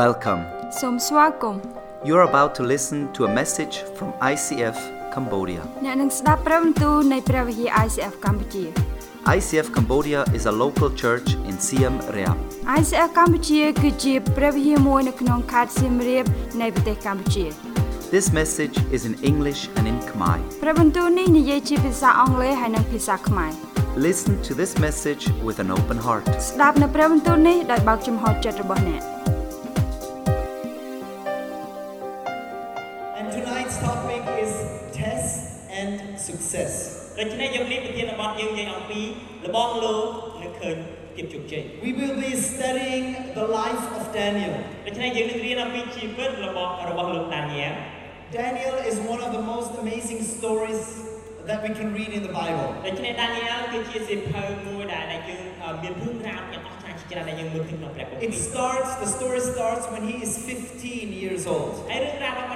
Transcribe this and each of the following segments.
Welcome. សូមស្វាគមន៍ You're about to listen to a message from ICF Cambodia. អ្នកនឹងស្ដាប់ព្រះបន្ទូលនៃព្រះវិហារ ICF កម្ពុជា ICF Cambodia is a local church in Siem Reap. ICF កម្ពុជាគឺជាព្រះវិហារមួយនៅក្នុងខេត្តសៀមរាបនៃប្រទេសកម្ពុជា This message is in English and in Khmer. ព្រះបន្ទូលនេះនិយាយជាភាសាអង់គ្លេសហើយនិងភាសាខ្មែរ Listen to this message with an open heart. ស្ដាប់នៅព្រះបន្ទូលនេះដោយបើកចំហចិត្តរបស់អ្នក ដូច្នេះយើងនេះប្រធានបទយើងនិយាយអំពីលបងលោនឹងឃើញភាពជោគជ័យ We will be studying the life of Daniel. ដូច្នេះយើងនឹងរៀនអំពីជីវិតរបស់របស់លោកដានីយ៉ែល Daniel is one of the most amazing stories that we can read in the Bible. ដូច្នេះដានីយ៉ែលគឺជាសៀវភៅមួយដែលដែលយើងអឺមានរឿងរ៉ាវយ៉ាងអស្ចារ្យជាច្រើនដែលយើងមើលឃើញក្នុងព្រះគម្ពី It រ starts, the story starts when he is 15 years old. ហើយរឿងរ៉ាវរបស់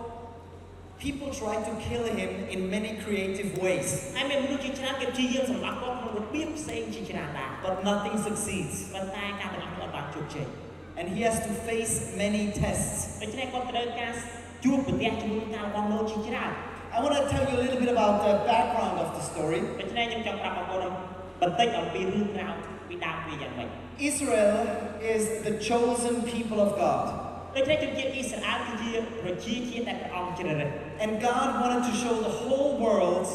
People try to kill him in many creative ways. But nothing succeeds. And he has to face many tests. I want to tell you a little bit about the background of the story. Israel is the chosen people of God. ដូច្នេះជនជាតិអ៊ីស្រាអែលគឺជាប្រជាជាតិដែលព្រះអង្គជ្រើសរើស And God wanted to show the whole world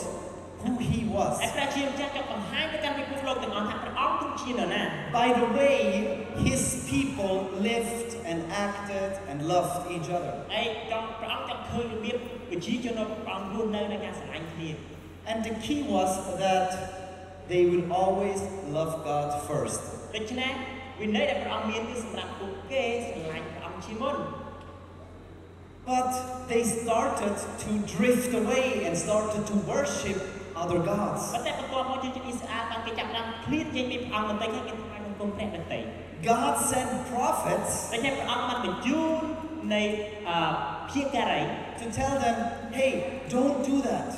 who he ហើយ was. ព្រះជាម្ចាស់ចង់បង្ហាញទៅកាន់ពិភពលោកទាំងអស់ថាព្រះអង្គគឺជានរណា By the way his people lived and acted and loved each other. ហើយចង់ព្រះអង្គចង់ឃើញរបៀបប្រជាជនរបស់ព្រះអង្គរស់នៅในការស្រឡាញ់គ្នា And the key was that they would always love God first. ដូច្នេះវិន័យដែលព្រះអង្គមានគឺសម្រាប់ពួកគេស្រឡាញ់ Shimon. But they started to drift away and started to worship other gods. God sent prophets to tell them, hey, don't do that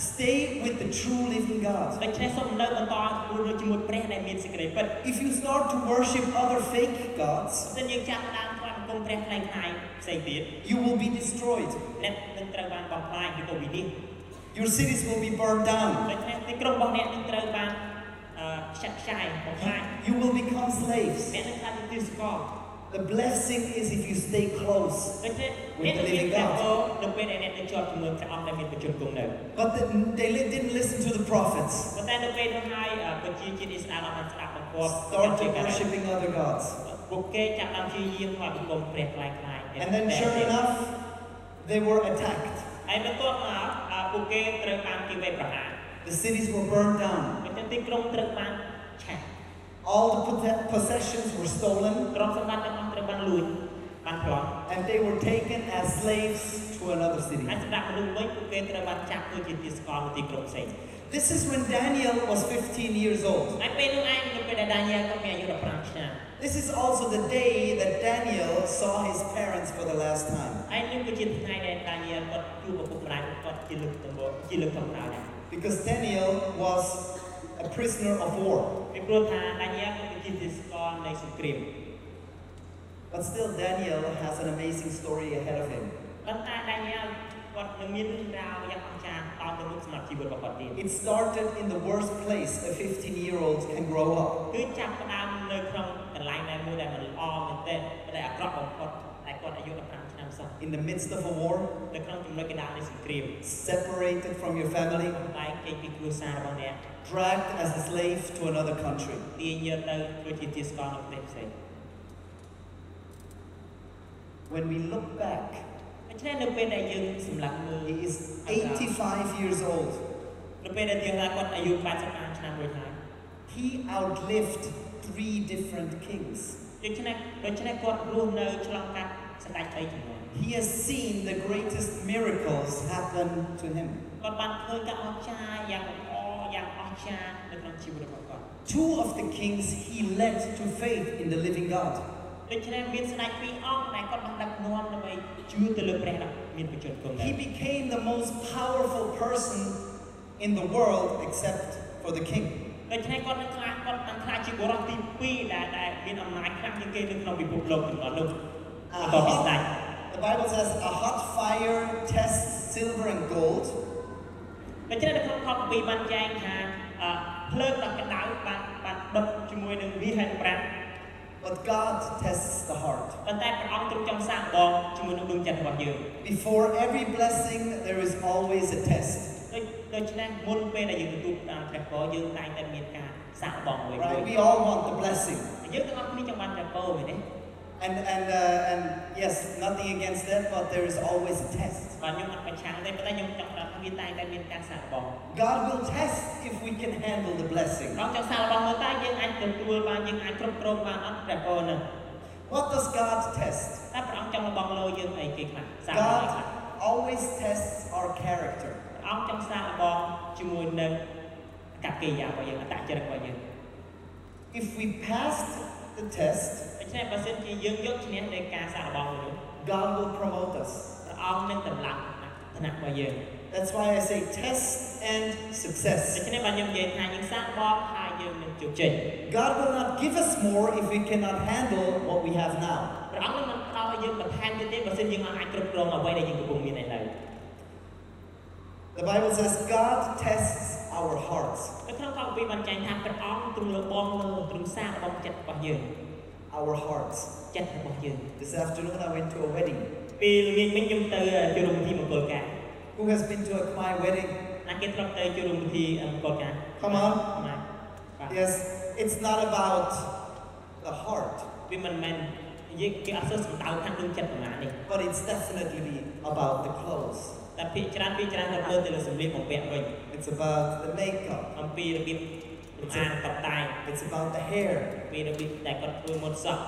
ដើម្បីប្រាប់ពួកគេថាណែកុំធ្វើបែបហ្នឹង Stay with the true living God. ដូច្នេះសូមនៅបន្តធ្វើនៅជាមួយព្រះដែលមានសេចក្តីពិត If you start to worship other fake gods, បើយើងចាប់ផ្ដើមថ្វាយបង្គំព្រះខ្លាំងខ្លាយផ្សេងទៀត you will be destroyed. អ្នកនឹងត្រូវបានបំផ្លាញឬក៏វិនិច្ឆ័យ Your cities will be burned down. ដូច្នេះទីក្រុងរបស់អ្នកនឹងត្រូវបានអឺខ្ចាត់ខ្ចាយបំផ្លាញ You will become slaves. អ្នកនឹងក្លាយជាទីសកល The blessing is if you stay close with the living God. But the, they didn't listen to the prophets. Started worshipping other gods. And then sure enough, they were attacked. The cities were burned down. All the possessions were stolen ក្រុមសម្បត្តិទាំងអស់ត្រូវបានលួចបានប្លន់ and they were taken as slaves to another city. ហើយសម្រាប់មនុស្សវិញពួកគេត្រូវបានចាប់ធ្វើជាទីសកលនៅទីក្រុងផ្សេង This is when Daniel was 15 years old. ហើយពេលនោះឯងនៅពេលដែលដានីយ៉ែលគាត់មានអាយុ15ឆ្នាំ This is also the day that Daniel saw his parents for the last time. ហើយនេះគឺជាថ្ងៃដែលដានីយ៉ែលគាត់ជួបឪពុកម្ដាយគាត់ជាលើកដំបូងជាលើកធម្មតាដែរ Because Daniel was a prisoner of war. But still, Daniel has an amazing story ahead of him. ប៉ុន្តែដានីយ៉ែលគាត់នឹងមានរឿងរ៉ាវយ៉ាងអស្ចារ្យតទៅមុខសម្រាប់ជីវិតរបស់គាត់ទៀត It started in the worst place a 15 year old can grow up. គឺចាប់ផ្ដើមនៅក្នុងកន្លែងណាមួយដែលមិនល្អមែនទែនដែលអាក្រក់បំផុតតែគាត់អាយុ15ឆ្នាំសោះ In the midst of a war, នៅក្នុងចំណុចកណ្ដាលនៃសង្គ្រាម separated from your family, បែកចេញពីគ្រួសាររបស់អ្នក dragged as a slave to another country. ទាញយកទៅធ្វើជាទីស្កលនៅប្រទេសផ្សេង when we look back, he is 85 years old. He outlived three different kings. He has seen the greatest miracles happen to him. Two of the kings he led to faith in the living God. ដូច្នេះមានស្ដេចពីរអង្គដែលគាត់បានដឹកនាំដើម្បីជឿទៅលើព្រះដ៏មានបជនគង់នៅ He became the most powerful person in the world except for the king. ដូច្នេះគាត់នឹងខ្លាចគាត់បានខ្លាចជាបុរសទី2ដែលដែលមានអំណាចខ្លាំងជាងគេនៅក្នុងពិភពលោកទាំងអស់នោះ A បន្ទាប់ពីស្ដេច hot, the Bible says a hot fire tests silver and gold, ដូច្នេះនៅក្នុងខគម្ពីរបានចែងថាអឺភ្លើងដ៏ក្តៅបានបានដុតជាមួយនឹងវាហើយប្រាក់ But God tests the heart. Before every blessing, there is always a test. Right? We all want the blessing. And, and, uh, and yes, nothing against that, but there is always a test. God will test if we can handle the blessing. What does God test? God always tests our character. If we passed the test, ដូច្នេះបើសិនជាយើងយកឈ្នះនៃការសាកល្បងមួយនោះ God will promote us. ព្រះអង្គនឹងតម្លើងឋានៈរបស់យើង That's why I say test and ដូ success. ច្នេះបាទខ្ញុំនិយាយថាយើងសាកល្បងហើយយើងនឹងជោគជ័យ God will not give us more if we cannot handle what we have now. ព្រះអង្គនឹងមិនផ្ដល់ឲ្យយើងបន្ថែមទៀតទេបើសិនយើងអាចគ្រប់គ្រងអ្វីដែលយើងកំពុងមានឥឡូវ The Bible says God tests our hearts, នៅក្នុងខគម្ពីរបានចែងថាព្រះអង្គទ្រង់លបងលើទ្រង់សាកល្បងចិត្តរបស់យើង our hearts. ចិត្តរបស់យើង This afternoon I went to a wedding. ពេលល្ងាចមិញខ្ញុំទៅជួបរំពិធីមង្គលការ Who has been to a Khmer wedding? ណាគេធ្លាប់ទៅជួបរំពិធីមង្គលការ Come on. បាទបាទ Yes, it's not about the heart, វាមិនមែននិយាយគេអត់សូវសំដៅខាងដួងចិត្តប៉ុន្មាននេះ but it's definitely about the clothes. តែភាគច្រើនភាគច្រើនគាត់មើលទៅលើសម្លៀកបំពាក់វិញ It's about the makeup. អំពីរបៀប លម្អាកបតែង It's about the hair. ពីរបៀបដែលគាត់ធ្វើមុតសក់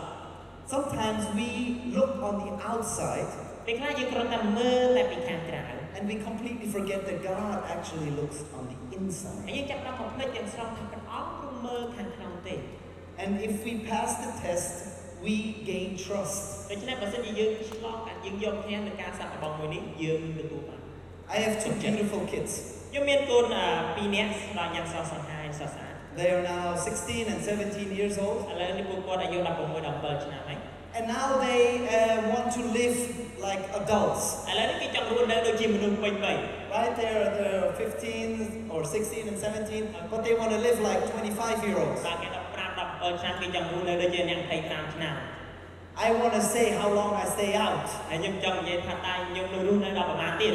Sometimes we look on the outside ពេលខ្លះយើងគ្រាន់តែមើលតែពីខាងក្រៅ and we completely forget that God actually looks on the ហើ inside. យយើងចាប់ផ្ដើមបំភ្លេចទាំងស្រុងថាព្រះអង្គទ្រង់មើលខាងក្នុងទេ And if we pass the test, we gain trust. ដូច្នេះបើសិនជាយើងឆ្លងកាត់យើងយកឈ្នះនឹងការសាកល្បងមួយនេះយើងនឹងទទួលបាន I have two beautiful kids. ខ្ញុំមានកូនអឺពីរនាក់ដល់យ៉ាងស្រស់សង្ហាយស្រស់ស្អាត They are now 16 and 17 years old. ឥឡូវនេះពួកគាត់អាយុ16 17ឆ្នាំហើយ And now they uh, want to live like adults. ឥឡូវនេះគេចង់រស់នៅដូចជាមនុស្សពេញវ័យ Right? They're, they're 15 or 16 and 17, but they want to live like 25 year olds. បាទគេ15 17ឆ្នាំគេចង់រស់នៅដូចជាអ្នក25ឆ្នាំ I want to say how long I stay out. ហើយខ្ញុំចង់និយាយថាតើខ្ញុំនឹងរស់នៅដល់ប្រហែលទៀត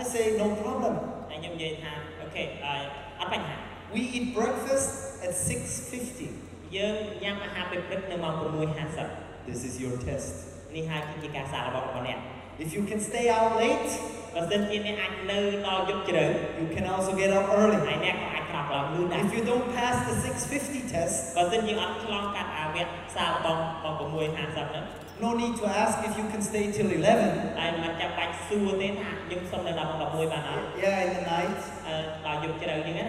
I say, no problem. ហើយខ្ញុំនិយាយថាអូខេអឺអត់បញ្ហា We eat breakfast at 6.50. យើងញ៉ាំអាហារពេលព្រឹកនៅម៉ោង6:50 This is your test. នេះហើយគឺជាការសាកល្បងរបស់អ្នក If you can stay out late, បើសិនជាអ្នកអាចនៅដល់យប់ជ្រៅ you can also get up ហើយ early. អ្នកក៏អាចក្រោកឡើងលឿនដែរ If you don't pass the 6.50 test, បើសិនជាអត់ឆ្លងកាត់អាវគ្គសាកល្បងម៉ោង6:50ហ្នឹង no need to ask if you can stay till 11. ហើយមិនចាំបាច់សួរទេថាខ្ញុំសុំនៅដល់ម៉ោង11បានអត់ Yeah, in the night. អឺដល់យប់ជ្រៅចឹងណា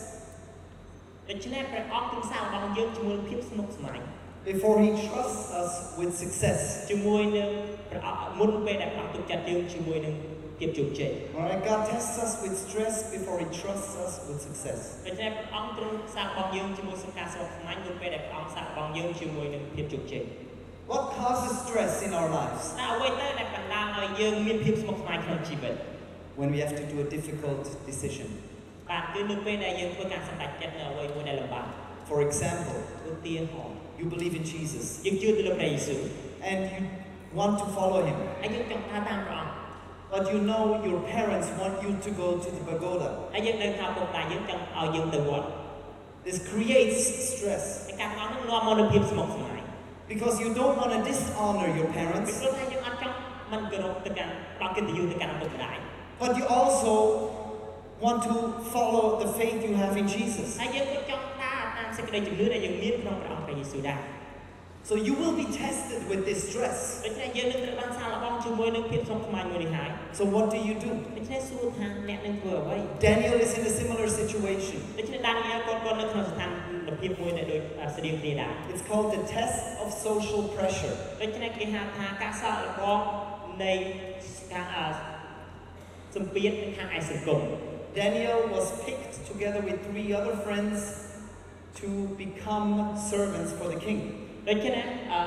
ដូច្នេះព្រះអង្គទ្រង់សាកល្បងយើងជាមួយភាពស្មុគស្មាញ before he trusts us with success. ជាមួយនឹងព្រះអង្គមុនពេលដែលព្រះអង្គទុកចិត្តយើងជាមួយនឹងភាពជោគជ័យ Alright, God tests us with stress before he trusts us with success. ដូច្នេះព្រះអង្គទ្រង់សាកល្បងយើងជាមួយសង្ការស្មុគស្មាញមុនពេលដែលព្រះអង្គសាកល្បងយើងជាមួយនឹងភាពជោគជ័យ What causes stress in our lives? តើអ្វីទៅដែលបណ្ដាលឲ្យយើងមានភាពស្មុគស្មាញក្នុងជីវិត When we have to do a difficult decision. For example, um, you believe in Jesus and you want to follow him. But you know your parents want you to go to the pagoda. This creates stress. Because you don't want to dishonor your parents. But you also want to follow the faith you have in Jesus. ហើយយើងក៏ចង់ដើរតាមសេចក្តីជំនឿដែលយើងមានក្នុងព្រះអង្គព្រះយេស៊ូវដែរ So you will be tested with this stress. ដូច្នេះយើងនឹងត្រូវបានសាកល្បងជាមួយនឹងភាពស្មុគស្មាញមួយនេះហើយ So what do you do? ដូច្នេះសួរថាអ្នកនឹងធ្វើអ្វី Daniel is in a similar situation. ដូច្នេះដានីយ៉ែលគាត់គាត់នៅក្នុងស្ថានភាពមួយដែលដូចអ่าស្តៀងគ្នាដែរ It's called the test of social pressure. ដូច្នេះគេហៅថាការសាកល្បងនៃការអ่าសម្ពាធនៅខាងឯសង្គម Daniel was picked together with three other friends to become servants for the king. ដូច្នេះអឺ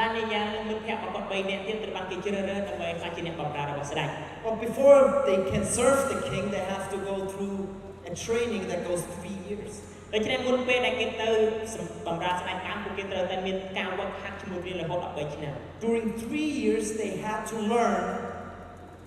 ដានីយ៉ែលនិងមិត្តភក្តិរបស់គាត់3នាក់ទៀតត្រូវបានគេជ្រើសរើសដើម្បីក្លាយជាអ្នកបម្រើរបស់ស្ដេច But before they can serve the king, they have to go through a training that goes three years. ដូច្នេះមុនពេលដែលគេទៅបម្រើស្ដេចបានពួកគេត្រូវតែមានការវឹកហាត់ជាមួយគ្នារហូតដល់3ឆ្នាំ During three years, they had to learn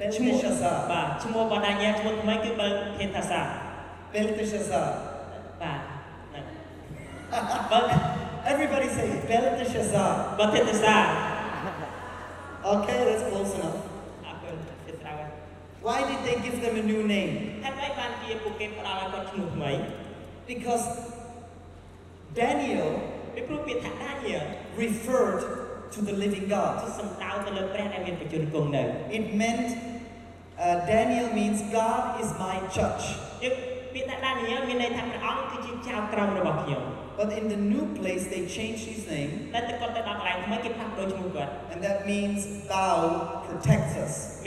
Belteshazzar. បាទឈ្មោះរបស់ដានីយ៉ែលឈ្មោះថ្មីគឺបើភេថាសា Belteshazzar. បាទហ្នឹងបើ Everybody say it. Belteshazzar. បើភេថាសា Okay, that's close enough. អរគុណជាត្រូវហើយ Why did they give them a new name? ហេតុអីបានជាពួកគេផ្ដល់ឲ្យគាត់ឈ្មោះថ្មី Because Daniel ពីព្រោះពាក្យថាដានីយ៉ែល referred to the living គឺ God. សំដៅទៅលើព្រះដែលមានបញ្ជនគង់នៅ It meant uh, Daniel means God is my church. But in the new place, they changed his name. And that means Bel protects us.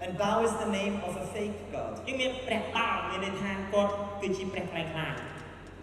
And Bel is the name of a fake God.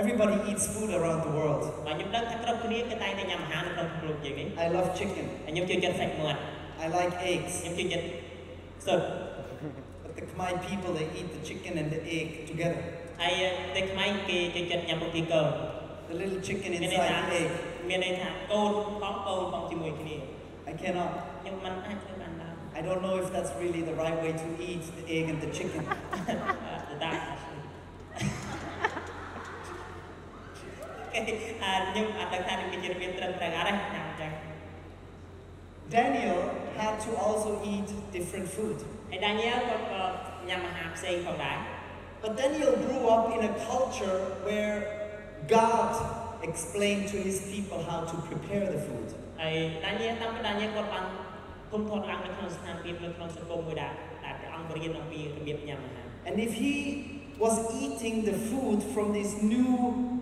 everybody eats food around the world. បាទខ្ញុំដឹងថាគ្រប់គ្នាគេតែងតែញ៉ាំអាហារនៅក្នុងពិភពលោកយើងនេះ I love chicken. ហើយខ្ញុំចូលចិត្តសាច់មាត់ I like eggs. ខ្ញុំចូលចិត្តសុទ្ធ But the Khmer people, they eat the chicken and the egg together. ហើយតែខ្មែរគេចូលចិត្តញ៉ាំពងទាកូន The little chicken មានន័យថា inside the egg. មានន័យថាកូនផងកូនផងជាមួយគ្នា I cannot. ខ្ញុំមិនអាចធ្វើបានឡើយ I don't know if that's really the right way to eat the egg and the chicken. Daniel had to also eat different food. But Daniel grew up in a culture where God explained to his people how to prepare the food. And if he was eating the food from this new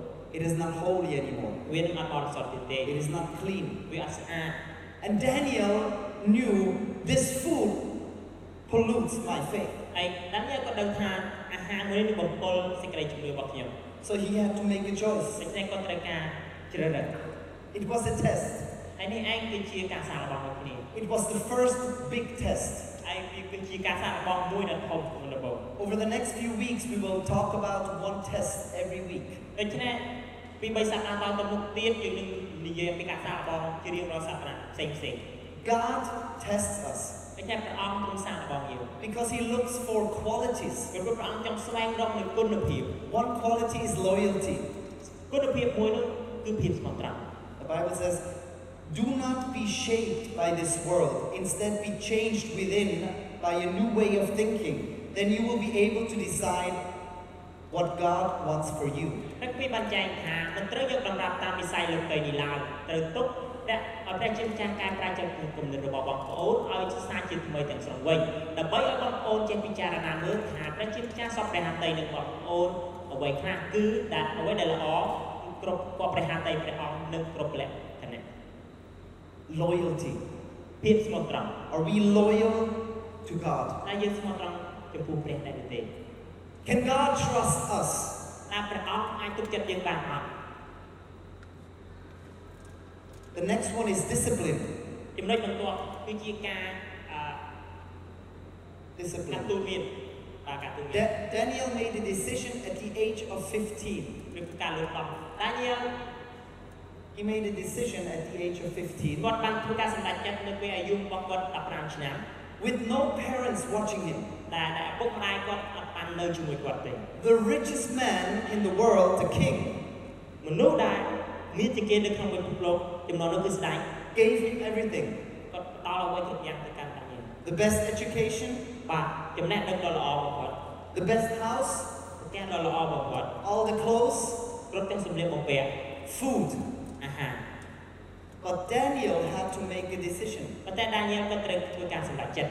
It is not holy anymore. We are not unsorted day. It is not clean. We are And Daniel knew this food pollutes my faith. So he had to make a choice. It was a test. It was the first big test. Over the next few weeks, we will talk about one test every week. ដូច្នេះពីបីសប្តាហ៍តទៅមុខទៀតយើងនឹងនិយាយអំពីការសាកល្បងជារៀងរាល់សប្តាហ៍ផ្សេងផ្សេង God tests us ដូច្នេះព្រះអង្គទ្រង់សាកល្បងយើង because he looks for qualities. ព្រោះព្រះអង្គចង់ស្វែងរកនូវគុណភាព One quality is loyalty. គុណភាពមួយនោះគឺភាពស្មោះត្រង់ The Bible says, Do not be shaped by this world. Instead, be changed within by a new way of thinking. Then you will be able to decide what God wants for you. ព្រះគម្ពីរបានចែងថាមិនត្រូវយកតម្រាប់តាមវិស័យលោកីនេះឡើយត្រូវទុកដាក់ឲ្យព្រះជាម្ចាស់កែប្រែចិត្តគំនិតរបស់បងប្អូនឲ្យសាជាថ្មីទាំងស្រុងវិញដើម្បីឲ្យបងប្អូនចេះពិចារណាមើលថាព្រះជាម្ចាស់សពព្រះហត្ថីនឹងបងប្អូនអ្វីខ្លះគឺដែលអ្វីដែលល្អគ្រប់គ្រប់ព្រះហត្ថីព្រះអង្គនឹងគ្រប់លក្ខណៈ Loyalty. ភាពស្មោះត្រង់ Are we loyal to God? តែយើងស្មោះត្រង់ចំពោះព្រះដែរឬទេ Can God trust us? តើព្រះអង្គអាចទុកចិត្តយើងបានអត់ The next one is discipline. ចំណុចបន្ទាប់គឺជាការអឺ ការ Discipline. ទូន្មានបាទការទូន្មាន Da- Daniel made a decision at the age of 15. ឬគឺការលូតលាស់តាញាល He made a decision at the age of 15 គាត់បានធ្វើការសម្រេចចិត្តនៅពេលអាយុរបស់គាត់15ឆ្នាំ with no parents watching him. ដែលដែលឪពុកម្ដាយគាត់អត់ បាននៅជាមួយគាត់ទេ The richest man in the world, the king, មនុស្សដែលមានជាគេនៅក្នុងពិភពលោកចំណុចនោះគឺស្ដេច gave him everything គាត់ផ្ដល់អ្វីគ្រប់យ៉ាងទៅកាន់តាញាល the best education, បាទចំណេះដឹងដ៏ល្អរបស់គាត់ the best house, ផ្ទះដ៏ល្អរបស់គាត់ all the clothes, គ្រប់ទាំងសម្លៀកបំពាក់ food. អាហារ But Daniel had to make a decision. ប៉ុន្តែតាញាលគាត់ត្រូវធ្វើការសម្រេចចិត្ត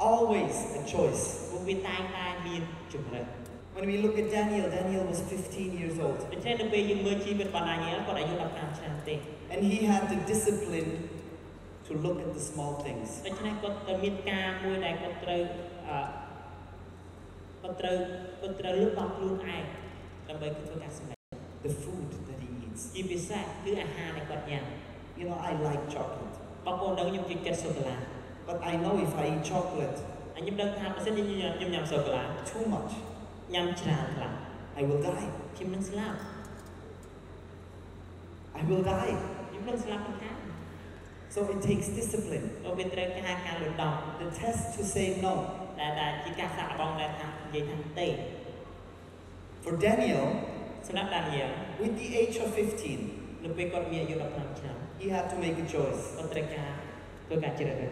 always a choice. When we look at Daniel, Daniel was 15 years old. And he had the discipline to look at the small things. The food that he eats. You know, I like chocolate. បងប្អូនដឹងខ្ញុំជិះចិត្តសូកូឡា But I know if I eat chocolate ហើយខ្ញុំដឹងថាបើសិនជាខ្ញុំញ៉ាំខ្ញុំញ៉ាំសូកូឡា too much, ញ៉ាំច្រើនខ្លាំង I will die. ខ្ញុំនឹងស្លាប់ I will die. ខ្ញុំនឹងស្លាប់មិនខាន So it takes discipline. ក៏វាត្រូវការការលំដំ The test to say no. តែដែលជាការសាកល្បងដែលថានិយាយថាទេ For Daniel, សម្រាប់ដានីយ៉ែល with the age of 15, នៅពេលគាត់មានអាយុ15ឆ្នាំ he had to make a choice. គាត់ត្រូវការធ្វើការជ្រើសរើស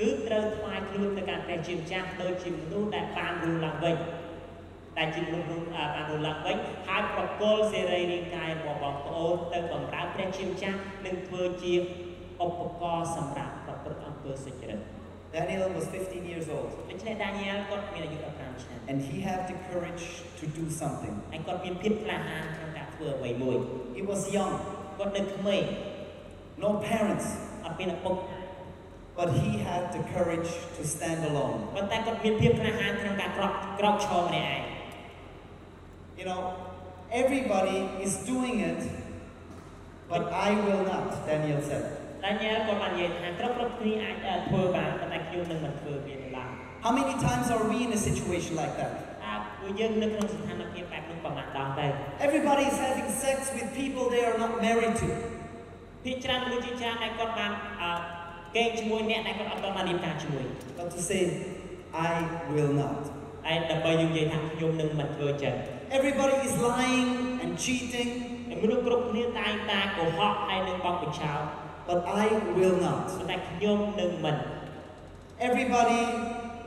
គឺត្រូវថ្វាយខ្លួនទៅកាន់ព្រះជាម្ចាស់ដូចជាមនុស្សដែលបានរស់ឡើងវិញដែលជាមនុស្សរស់អ่าបានរស់ឡើងវិញហើយប្រកល់សេរីរាងកាយរបស់បងប្អូនទៅបម្រើព្រះជាម្ចាស់នឹងធ្វើជាឧបករណ៍សម្រាប់ប្រព្រឹត្តអំពើសុចរិត Daniel was 15 years old ដូច្នេះដានីយ៉ែលគាត់មានអាយុ15ឆ្នាំ and he had the courage to do something. ហើយគាត់មានភាពក្លាហានក្នុងការធ្វើអ្វីមួយ He was young, គាត់នៅក្មេង no parents, អត់មានឪពុក but he had the courage to stand alone. ប៉ុន្តែគាត់មានភាពក្លាហានក្នុងការក្រោកក្រោកឈរម្នាក់ឯង You know, everybody is doing it, but I will not, Daniel said. ដានីយ៉ែលគាត់បាននិយាយថាគ្រប់គ្រប់គ្នាអាចអឺធ្វើបានប៉ុន្តែខ្ញុំនឹងមិនធ្វើវាឡើយ How many times are we in a situation like that? ហ ពួកយើងនៅក្នុងស្ថានភាពបែបនោះប្រហែលដងទៅ Everybody is having sex with people they are not married to. ភាគច្រើនមនុស្សជាច្រើនដែលគាត់បាន អឺកេងជាមួយអ្នកដែលគាត់អត់ទាន់បានរៀបការជាមួយ But to say, I will not. ហើយដើម្បីយើងនិយាយថាខ្ញុំនឹងមិនធ្វើចឹង Everybody is lying and cheating, ហើយមនុស្សគ្រប់គ្នាតែងតែកុហកហើយនឹងបោកបញ្ឆោត but I will not. ប៉ុន្តែខ្ញុំនឹងមិន Everybody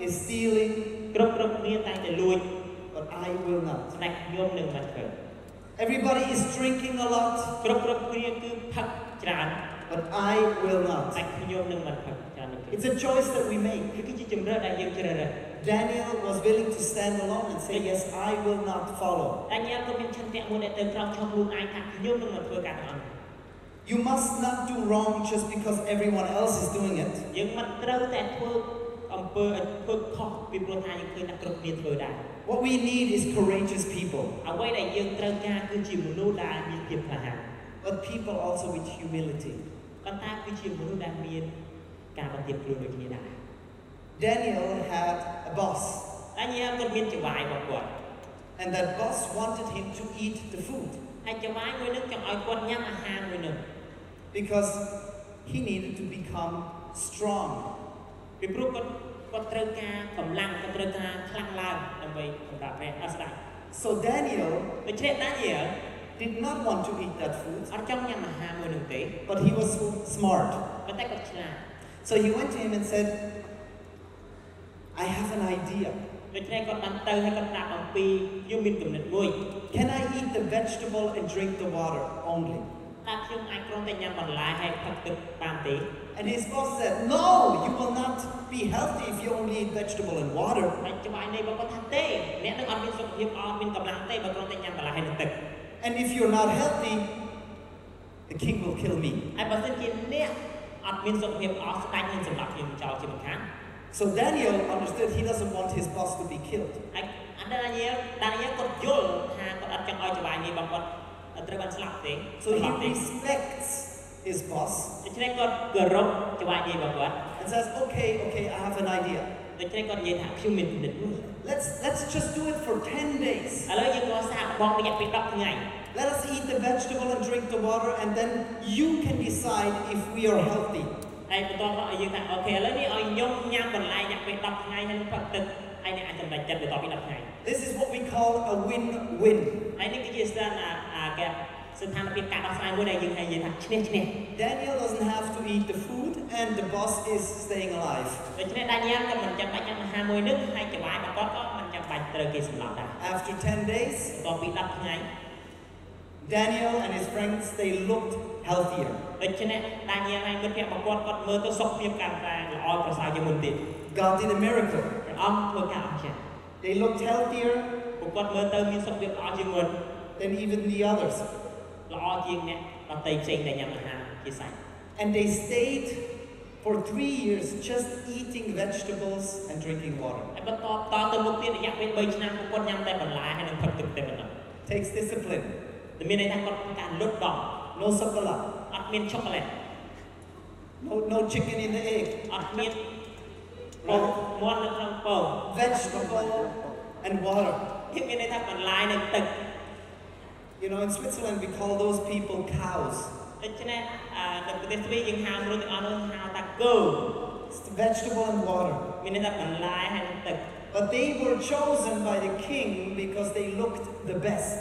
is stealing, គ្រប់គ្រប់គ្នាតែងតែលួច but I will not. ប៉ុន្តែខ្ញុំនឹងមិនធ្វើ Everybody is drinking a lot, គ្រប់គ្រប់គ្នាគឺផឹកច្រើន but I will តែ not. ខ្ញុំនឹងមិនផឹកច្រើននោះទេ It's a choice that we make. គឺគឺជាជំរឿនដែលយើងជ្រើសរើស Daniel was willing to stand alone and say, Yes, I will not follow. តែញ៉ាំក៏មានឆន្ទៈមួយដែលទៅក្រោមឈប់ខ្លួនឯងថាខ្ញុំនឹងមិនធ្វើការទាំងអស់នោះ You must not do wrong just because everyone else is doing it. យើងមិនត្រូវតែធ្វើអំពើឲ្យធ្វើខុសពីព្រោះថាយើងឃើញថាគ្រប់គ្នាធ្វើដែរ What we need is courageous people, អ្វីដែលយើងត្រូវការគឺជាមនុស្សដែលមានភាពក្លាហាន but people also with humility. ប៉ុន្តែគឺជាមនុស្សដែលមានការបន្ទាបខ្លួនដូចគ្នាដែរ Daniel had a boss, តែញ៉ាំគាត់មានចង្វាយរបស់គាត់ and that boss wanted him to eat the food ហើយចង្វាយមួយនឹងចង់ឲ្យគាត់ញ៉ាំអាហារមួយនឹង because he needed to become strong. ពីព្រោះគាត់គាត់ត្រូវការកម្លាំងគាត់ត្រូវការខ្លាំងឡើងដើម្បីសម្រាប់ព្រះអស្ចារ្យ So Daniel ដូច្នេះដានីយ៉ែល did not want to eat that food, អត់ចង់ញ៉ាំអាហារមួយនឹងទេ but he was smart. ប៉ុន្តែគាត់ឆ្លាត So he went to him and said, I have an idea. ដូច្នេះគាត់បានទៅហើយគាត់ប្រាប់អំពីខ្ញុំមានគំនិតមួយ Can I eat the vegetable and drink the water only? តើខ្ញុំអាចគ្រាន់តែញ៉ាំបន្លែហើយផឹកទឹកបានទេ And his boss said, No, you will not be healthy if you only eat vegetable and water. ហើយច្បាស់នេះបងគាត់ថាទេអ្នកនឹងអត់មានសុខភាពអត់មានកម្លាំងទេបើគ្រាន់តែញ៉ាំបន្លែហើយនឹងទឹក And if you're not healthy, the king will kill me. ហើយបើសិនជាអ្នកអត់មានសុខភាពល្អស្ដេចនឹងសម្លាប់ខ្ញុំចោលជាមិនខាន So Daniel understood he doesn't want his boss to be killed. ហើយអាដានីយ៉ែលដានីយ៉ែលគាត់យល់ថាគាត់អត់ចង់ឲ្យច្បាស់នេះបងគាត់ត្រូវបានស្លាប់ទេ So សម្លាប់ទេ he respects his boss ដូច្នេះគាត់គោរពច្បាស់នេះបងគាត់ and says, Okay, okay, I have an idea. ដូច្នេះគាត់និយាយថាខ្ញុំមានគំនិតមួយ Let's let's just do it for 10 days. ឥឡូវយើងក៏សាកបងរយៈពេល10ថ្ងៃ Let us eat the vegetable and drink the water, and then you can decide if we are healthy. ហើយបន្ទាប់មកយើងថាអូខេឥឡូវនេះឲ្យខ្ញុំញ៉ាំបន្លែរយៈពេល10ថ្ងៃហើយនឹងផឹកទឹកហើយអ្នកអាចសម្រេចចិត្តបន្ទាប់ពី10ថ្ងៃ This is what we call a win-win. ហើយនេះគឺជាស្ថានអាអាគេ ស្ថានភាពការដោះស្រាយមួយដែលយើងហៅនិយាយថាឈ្នះឈ្នះ Daniel doesn't have to eat the food, and the boss is staying alive. ដូច្នេះដានីយ៉ែលក៏មិនចាំបាច់ញ៉ាំអាហារមួយនឹងហើយច្បាយរបស់គាត់ក៏មិនចាំបាច់ត្រូវគេសម្លាប់ដែរ After 10 days, បន្ទាប់ពី10ថ្ងៃ Daniel and his friends they looked healthier. ដូច្នេះដានីយ៉ែលហើយមិត្តភក្តិរបស់គាត់គាត់មើលទៅសុខភាពកាន់តែល្អប្រសើរជាងមុនទៀត God did a miracle. ព្រះអង្គធ្វើការអស្ចារ្យ They looked healthier ពួកគាត់មើលទៅមានសុខភាពល្អជាងមុន than even the others. ល្អជាងអ្នកដទៃផ្សេងដែលញ៉ាំអាហារជាសាច់ And they stayed for three years just eating vegetables and drinking water. ហើយបន្តតទៅមុខទៀតរយៈពេល3ឆ្នាំពួកគាត់ញ៉ាំតែបន្លែហើយនឹងផឹកទឹកតែប៉ុណ្ណោះ Takes discipline. តែមានន័យថាគាត់ការលុតបង No chocolate. អត់មានឆូកូឡេត No, no chicken in the egg. អត់មានពងមាន់នៅក្នុងពង Vegetable and water. វាមានន័យថាបន្លែនិងទឹក You know, in Switzerland we call those people cows. ដូច្នេះអឺនៅប្រទេសស្វីសយើងហៅមនុស្សទាំងអស់នោះហៅថាគោ It's the vegetable and water. មានន័យថាបន្លែហើយនិងទឹក But they were chosen by the king because they looked the best.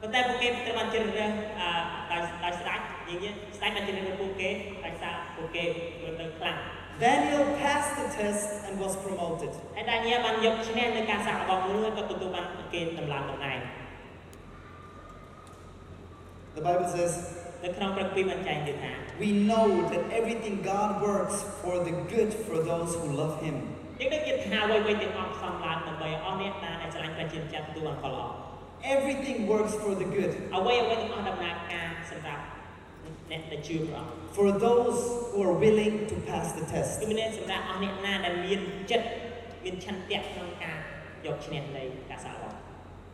ប៉ុន្តែពួកគេត្រូវបានជ្រើសរើសអឺដោយដោយស្ដេចនិយាយស្ដេចបានជ្រើសរើសពួកគេដោយសារពួកគេមើលទៅខ្លាំង Daniel passed the test and was promoted. ហើយដានីយ៉ែលបានយកឈ្នះនៅការសាកល្បងមួយហើយក៏ទទួលបានគេតម្លើងតំណែង The Bible says, នៅក្នុងព្រះគម្ពីរបានចែងទៀតថា We know that everything God works for the good for those who love Him. យើងដឹងចិត្តថាអ្វីៗទាំងអស់ផ្សំឡើងដើម្បីឲ្យអស់អ្នកតាដែលស្រឡាញ់ព្រះជាម្ចាស់ទទួលបានផលល្អ Everything works for the good អ្វីអ្វីទាំងអស់ដំណើរការសម្រាប់អ្នកដែលជឿព្រះអង្គ for those who are willing to pass the គឺ test. មានន័យសម្រាប់អស់អ្នកណាដែលមានចិត្តមានឆន្ទៈក្នុងការយកឈ្នះនៃការសាកល្បង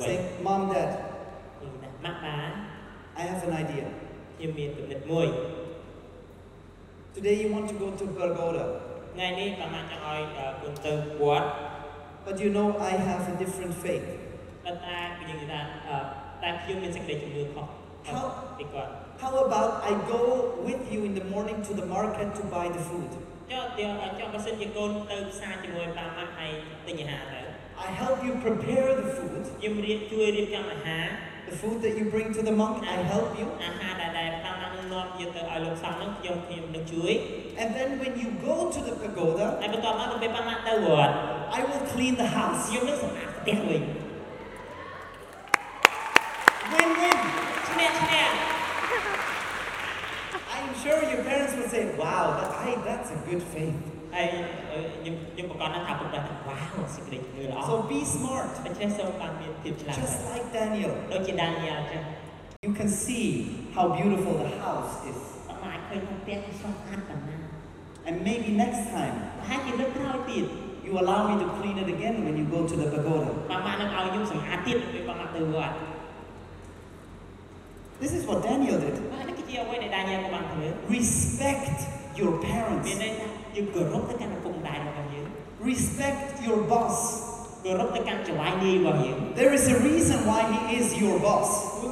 Say, Mom, Dad, I have an idea. Today you want to go to pagoda. But you know I have a different faith. ប៉ុន្តែពីយើងថាតែខ្ញុំមានសេចក្តីជំនឿខុសពីគាត់ How about I go with you in the morning to the market to buy the food? I help you prepare the food. ខ្ញុំរៀបជួយរៀបចំអាហារ The food that you bring to the monk, I help you. អាហារដែលដែលបាម៉ាក់នឹងនាំយកទៅឲ្យលោកសង្ឃហ្នឹងខ្ញុំខ្ញុំនឹងជួយ And then when you go to the pagoda, ហើយបន្ទាប់មកទៅពេលបាម៉ាក់ទៅវត្ត I will clean the house. ខ្ញុំនឹងសម្អាតផ្ទះវិញ Win-win. ឈ្នះឈ្នះ I'm sure your parents would say, wow, that, I, that's a good faith. ហើយអឺខ្ញុំខ្ញុំប្រកាសថាពុកដែរថាវ៉ាវសេចក្តីជំនឿល្អ So be smart, ដូច្នេះសូមបានមានភាពឆ្លាត just like Daniel. ដូចជាដានីយ៉ែលចឹង You can see how beautiful the house is. បាម៉ាក់ឃើញថាផ្ទះគឺស្រស់ស្អាតប៉ុណ្ណា And maybe next time, ប្រហែលជាលើកក្រោយទៀត you allow me to clean it again when you go to the pagoda. បាម៉ាក់នឹងឲ្យខ្ញុំសម្អាតទៀតពេលបាម៉ាក់ទៅវត្ត This is what Daniel did. ហើយនេះគឺជាអ្វីដែលដានីយ៉ែលក៏បានធ្វើ Respect your មាន parents. ន័យថាយើងគោរពទៅកាន់ឪពុកម្ដាយរបស់យើង Respect your boss. គោរពទៅកាន់ចៅហ្វាយនាយរបស់យើង There is a reason why he is your boss.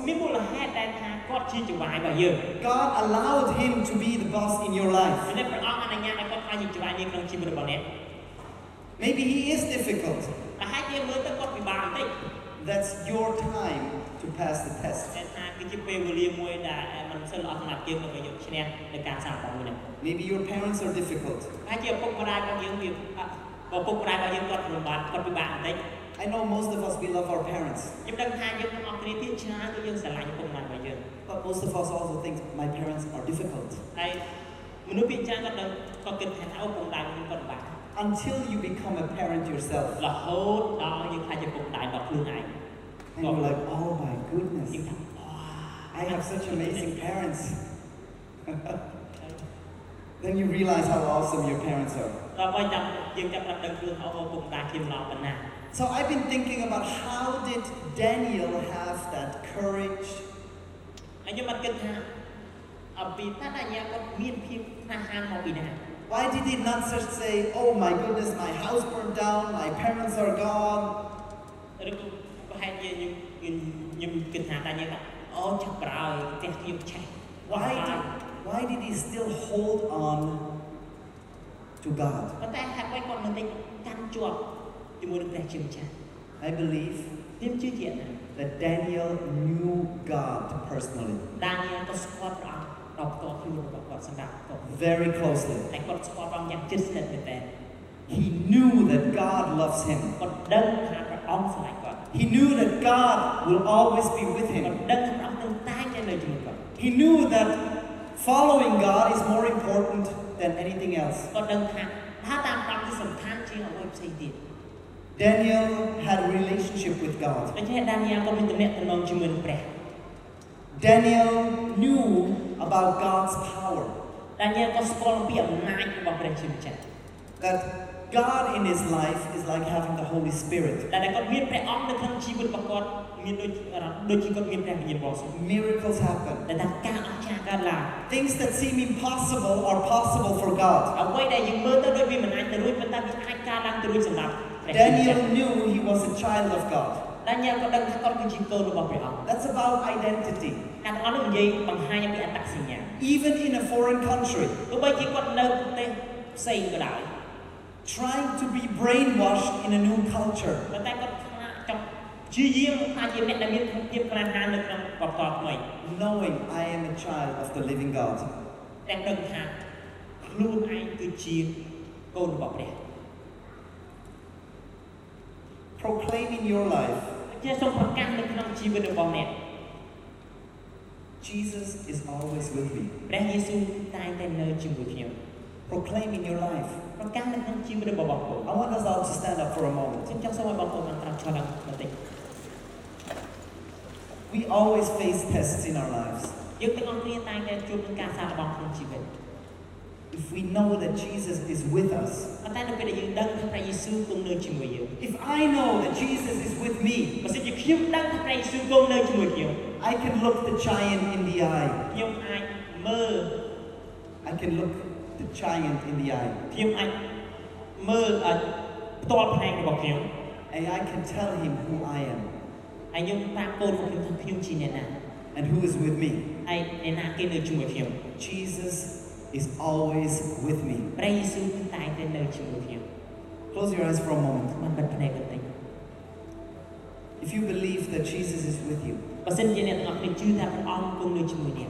មានមូលហេតុដែលថាគាត់ជាចៅហ្វាយរបស់យើង God allowed him to be the boss in your life. មានន័យព្រះអង្គអនុញ្ញាតឲ្យគាត់ខ្លាចជាចៅហ្វាយនាយក្នុងជីវិតរបស់អ្នក Maybe he is difficult. ប្រហែលជាមើលទៅគាត់ពិបាកបន្តិច That's your time to pass the test. តែថាគឺ ជាពេលវេលាមួយដែលមិនសូវល្អសម្រាប់យើងដើម្បីយកឈ្នះនៅការសាកល្បងមួយនេះ Maybe your parents are difficult. ប្រហែលជាឪពុកម្ដាយរបស់យើងវាអត់ឪពុកម្ដាយរបស់យើងគាត់លំបាកគាត់ពិបាកបន្តិច I know most of us, we love our parents. ខ្ញុំដឹងថាយើងទាំងអស់គ្នាទៀតច្រើនគឺយើងស្រឡាញ់ឪពុកម្ដាយរបស់យើង But most of us also think my parents are difficult. ហើយមនុស្សភាគច្រើនគាត់ដឹងគាត់គិតថាឪពុកម្ដាយខ្ញុំគាត់ពិបាក Until you become a parent yourself. រហូតដល់យើងខ្លាចជាឪពុកម្ដាយរបស់ខ្លួនឯង And you're like, oh my យើង goodness, ថាវ៉ា I have such amazing parents. then you realize how awesome your parents are. ដល់បើចាំយើងចាប់ផ្ដើមដឹងខ្លួនថាអូឪពុកម្ដាយខ្ញុំល្អប៉ុណ្ណា So I've been thinking about how did Daniel have that courage ហើយខ្ញុំបានគិតថាអំពីថាដានីយ៉ែលគាត់មានភាពក្លាហានមកពីណា Why did he not just say, oh my goodness, my house burned down, my parents are gone? ឬក៏ប្រហែលជាខ្ញុំខ្ញុំគិតថាដានីយ៉ែល why did, why did he still hold on to God? I believe that Daniel knew God personally. Very closely. He knew that God loves him. គាត់ដឹងថាព្រះអង្គស្រឡាញ់គាត់ He knew that God will always be with គាត់ him. ដឹងថាព្រះអង្គនឹងតែងតែនៅជាមួយគាត់ He knew that following God is more important than anything else. គាត់ដឹងថាថាតាមព្រះអង្គគឺសំខាន់ជាងអ្វីផ្សេងទៀត Daniel had a relationship with God. ដូច្នេះដានីយ៉ែលក៏មានទំនាក់ទំនងជាមួយនឹងព្រះ Daniel knew about God's power. ដានីយ៉ែលក៏ស្គាល់អំពីអំណាចរបស់ព្រះជាម្ចាស់ That God in his life is like having the Holy Spirit. តែដែលគាត់មានព្រះអង្គនៅក្នុងជីវិតរបស់គាត់មានដូចដូចជាគាត់មានព្រះវិញ្ញាណបរិសុទ្ធ Miracles happen. ដែលថាការអស្ចារ្យកើតឡើង Things that seem impossible are possible for God. អ្វីដែលយើងមើលទៅដូចវាមិនអាចទៅរួចប៉ុន្តែវាអាចកើតឡើងទៅរួចសម្រាប់ព្រះជាម្ចាស់ Daniel knew he was a child of God. ដានីយ៉ែលក៏ដឹងថាគាត់គឺជាកូនរបស់ព្រះអង្គ That's about identity. ការទាំងអស់នោះនិយាយបង្ហាញអំពីអត្តសញ្ញាណ Even in a foreign country, ទោះបីជាគាត់នៅប្រទេសផ្សេងក៏ដោយ trying to be brainwashed in a new culture. ប៉ុន្តែគាត់ខ្លាចចង់ព្យាយាមថាជាអ្នកដែលមានភាពក្លាហាននៅក្នុងបបតថ្មី knowing I am a child of the living God. តែដឹងថាខ្លួនឯងគឺជាកូនរបស់ព្រះ Proclaim in your life, ជាសូមប្រកាសនៅក្នុងជីវិតរបស់អ្នក Jesus is always with me. ព្រះយេស៊ូវតែងតែនៅជាមួយខ្ញុំ proclaim in your life. ប្រកាសនៅក្នុងជីវិតរបស់បងប្អូន I want us all to stand up for a moment. ខ្ញុំចង់សូមឲ្យបងប្អូនបានត្រាំឆ្លងបន្តិច We always face tests in our lives. យើងទាំងអស់គ្នាតែងតែជួបនឹងការសាកល្បងក្នុងជីវិត If we know that Jesus is with us, ប៉ុន្តែនៅពេលដែលយើងដឹងថាព្រះយេស៊ូវគង់នៅជាមួយយើង if I know that Jesus is with me, បើសិនជាខ្ញុំដឹងថាព្រះយេស៊ូវគង់នៅជាមួយខ្ញុំ I can look the giant in the eye. ខ្ញុំអាចមើល I can look the giant in the eye. ខ្ញុំអាចមើលអ่ะផ្ទាល់ផ្នែករបស់ខ្ញុំ And I can tell him who I am ហើយខ្ញុំប្រាប់កូនរបស់ខ្ញុំថាខ្ញុំជាអ្នកណា and who is with me. ហើយអ្នកណាគេនៅជាមួយខ្ញុំ Jesus is always with me. ព្រះយេស៊ូវគឺតែងតែនៅជាមួយខ្ញុំ Close your eyes for a moment. បានបិទភ្នែកបន្តិច If you believe that Jesus is with you, បើសិនជាអ្នកទាំងអស់គ្នាជឿថាព្រះអង្គគង់នៅជាមួយអ្នក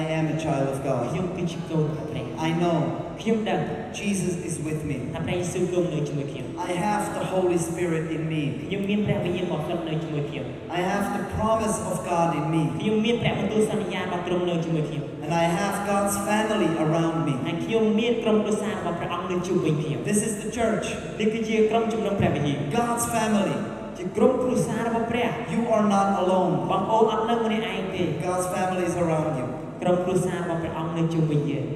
I am a child of ខ God. ្ខ្ញុំគឺជាកូនរបស់ព្រះ I know ខ្ញុំដឹង Jesus is with me. ថាព្រះយេស៊ូវគង់នៅជាមួយខ្ញុំ I have the Holy Spirit in me. ខ្ញុំមានព្រះវិញ្ញាណបរិសុទ្ធនៅជាមួយខ្ញុំ I have the promise of God in me. ខ្ញុំមានព្រះបន្ទូលសន្យារបស់ទ្រង់នៅជាមួយខ្ញុំ And I have God's family around me. ហើយខ្ញុំមានក្រុមគ្រួសាររបស់ព្រះអង្គនៅជុំវិញខ្ញុំ This is the church, នេះគឺជាក្រុមជំនុំព្រះវិហារ God's family. ជាក្រុមគ្រួសាររបស់ព្រះ You are not alone. បងប្អូនអត់នៅម្នាក់ឯងទេ God's family is around you. ក្រុមគ្រួសាររបស់ព្រះអង្គនៅជុំវិញយើង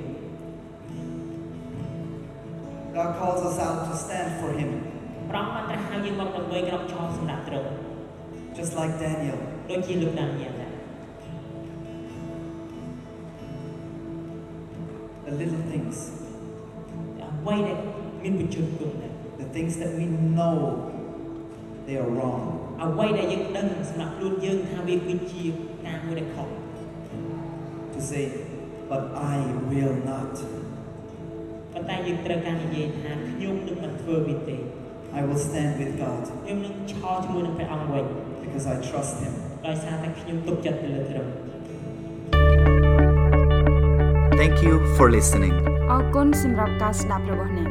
God calls us out to stand for Him, ព្រះអង្គបានត្រាស់ហៅយើងមកដើម្បីក្រោកឈរសម្រាប់ទ្រង់ just like Daniel. ដូចជាលោកដានីយ៉ែលដែរ The little things, អ្វីដែលមានបញ្ជនគុណដែរ the things that we know they are wrong. អ្វីដែលយើងដឹងសម្រាប់ខ្លួនយើងថាវាគឺជាការមួយដែលខុស To say, but I will not. ប៉ុន្តែយើងត្រូវការនិយាយថាខ្ញុំនឹងមិនធ្វើវាទេ I will stand with God ខ្ញុំនឹងឈរជាមួយនឹងព្រះអង្គវិញ because I trust Him. ដោយសារតែខ្ញុំទុកចិត្តទៅលើទ្រង់ Thank you for listening. អរគុណសម្រាប់ការស្ដាប់របស់អ្នក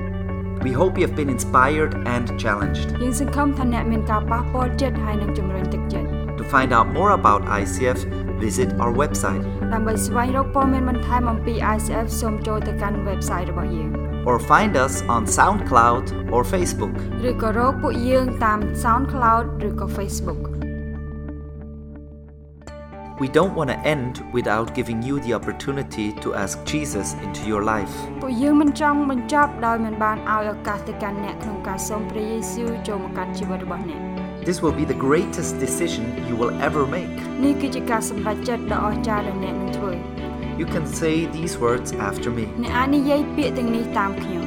We hope you have been inspired and challenged. យើងសង្ឃឹមថាអ្នកមានការប៉ះពាល់ចិត្តហើយនឹងជំរុញទឹកចិត្ត To find out more about ICF, visit our website ដើម្បីស្វែងរកព័ត៌មានបន្ថែមអំពី ICF សូមចូលទៅកាន់ website របស់យើង or find us on SoundCloud or Facebook. ឬក៏រកពួកយើងតាម SoundCloud ឬក៏ Facebook We don't want to end without giving you the opportunity to ask Jesus into your life. ពួកយើងមិនចង់បញ្ចប់ដោយមិនបានឲ្យឱកាសទៅកាន់អ្នកក្នុងការសូមព្រះយេស៊ូវចូលមកកាន់ជីវិតរបស់អ្នក This will be the greatest decision you will ever make. នេះគឺជាការសម្រេចចិត្តដ៏អស្ចារ្យដែលអ្នកនឹងធ្វើ You can say these words after me អ្នកអាចនិយាយពាក្យទាំងនេះតាមខ្ញុំ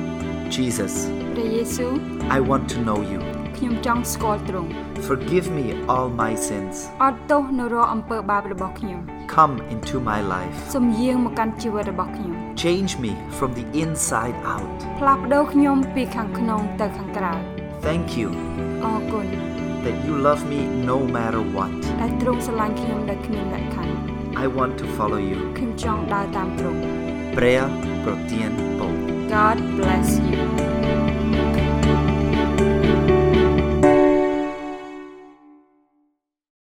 Jesus, ព្រះយេស៊ូវ I want to know you. ខ្ញុំចង់ស្គាល់ទ្រង់ Forgive me all my sins. អត់ទោសនៅរាល់អំពើបាបរបស់ខ្ញុំ Come into my life. សូមយាងមកកាន់ជីវិតរបស់ខ្ញុំ Change me from the inside out. ផ្លាស់ប្ដូរខ្ញុំពីខាងក្នុងទៅខាងក្រៅ Thank you អរគុណ that you love me no matter what. ដែលទ្រង់ស្រឡាញ់ខ្ញុំដោយគ្មានលក្ខខណ្ឌ I want to follow you. ខ្ញុំចង់ដើរតាមទ្រង់ Prea pro tiempo. God bless you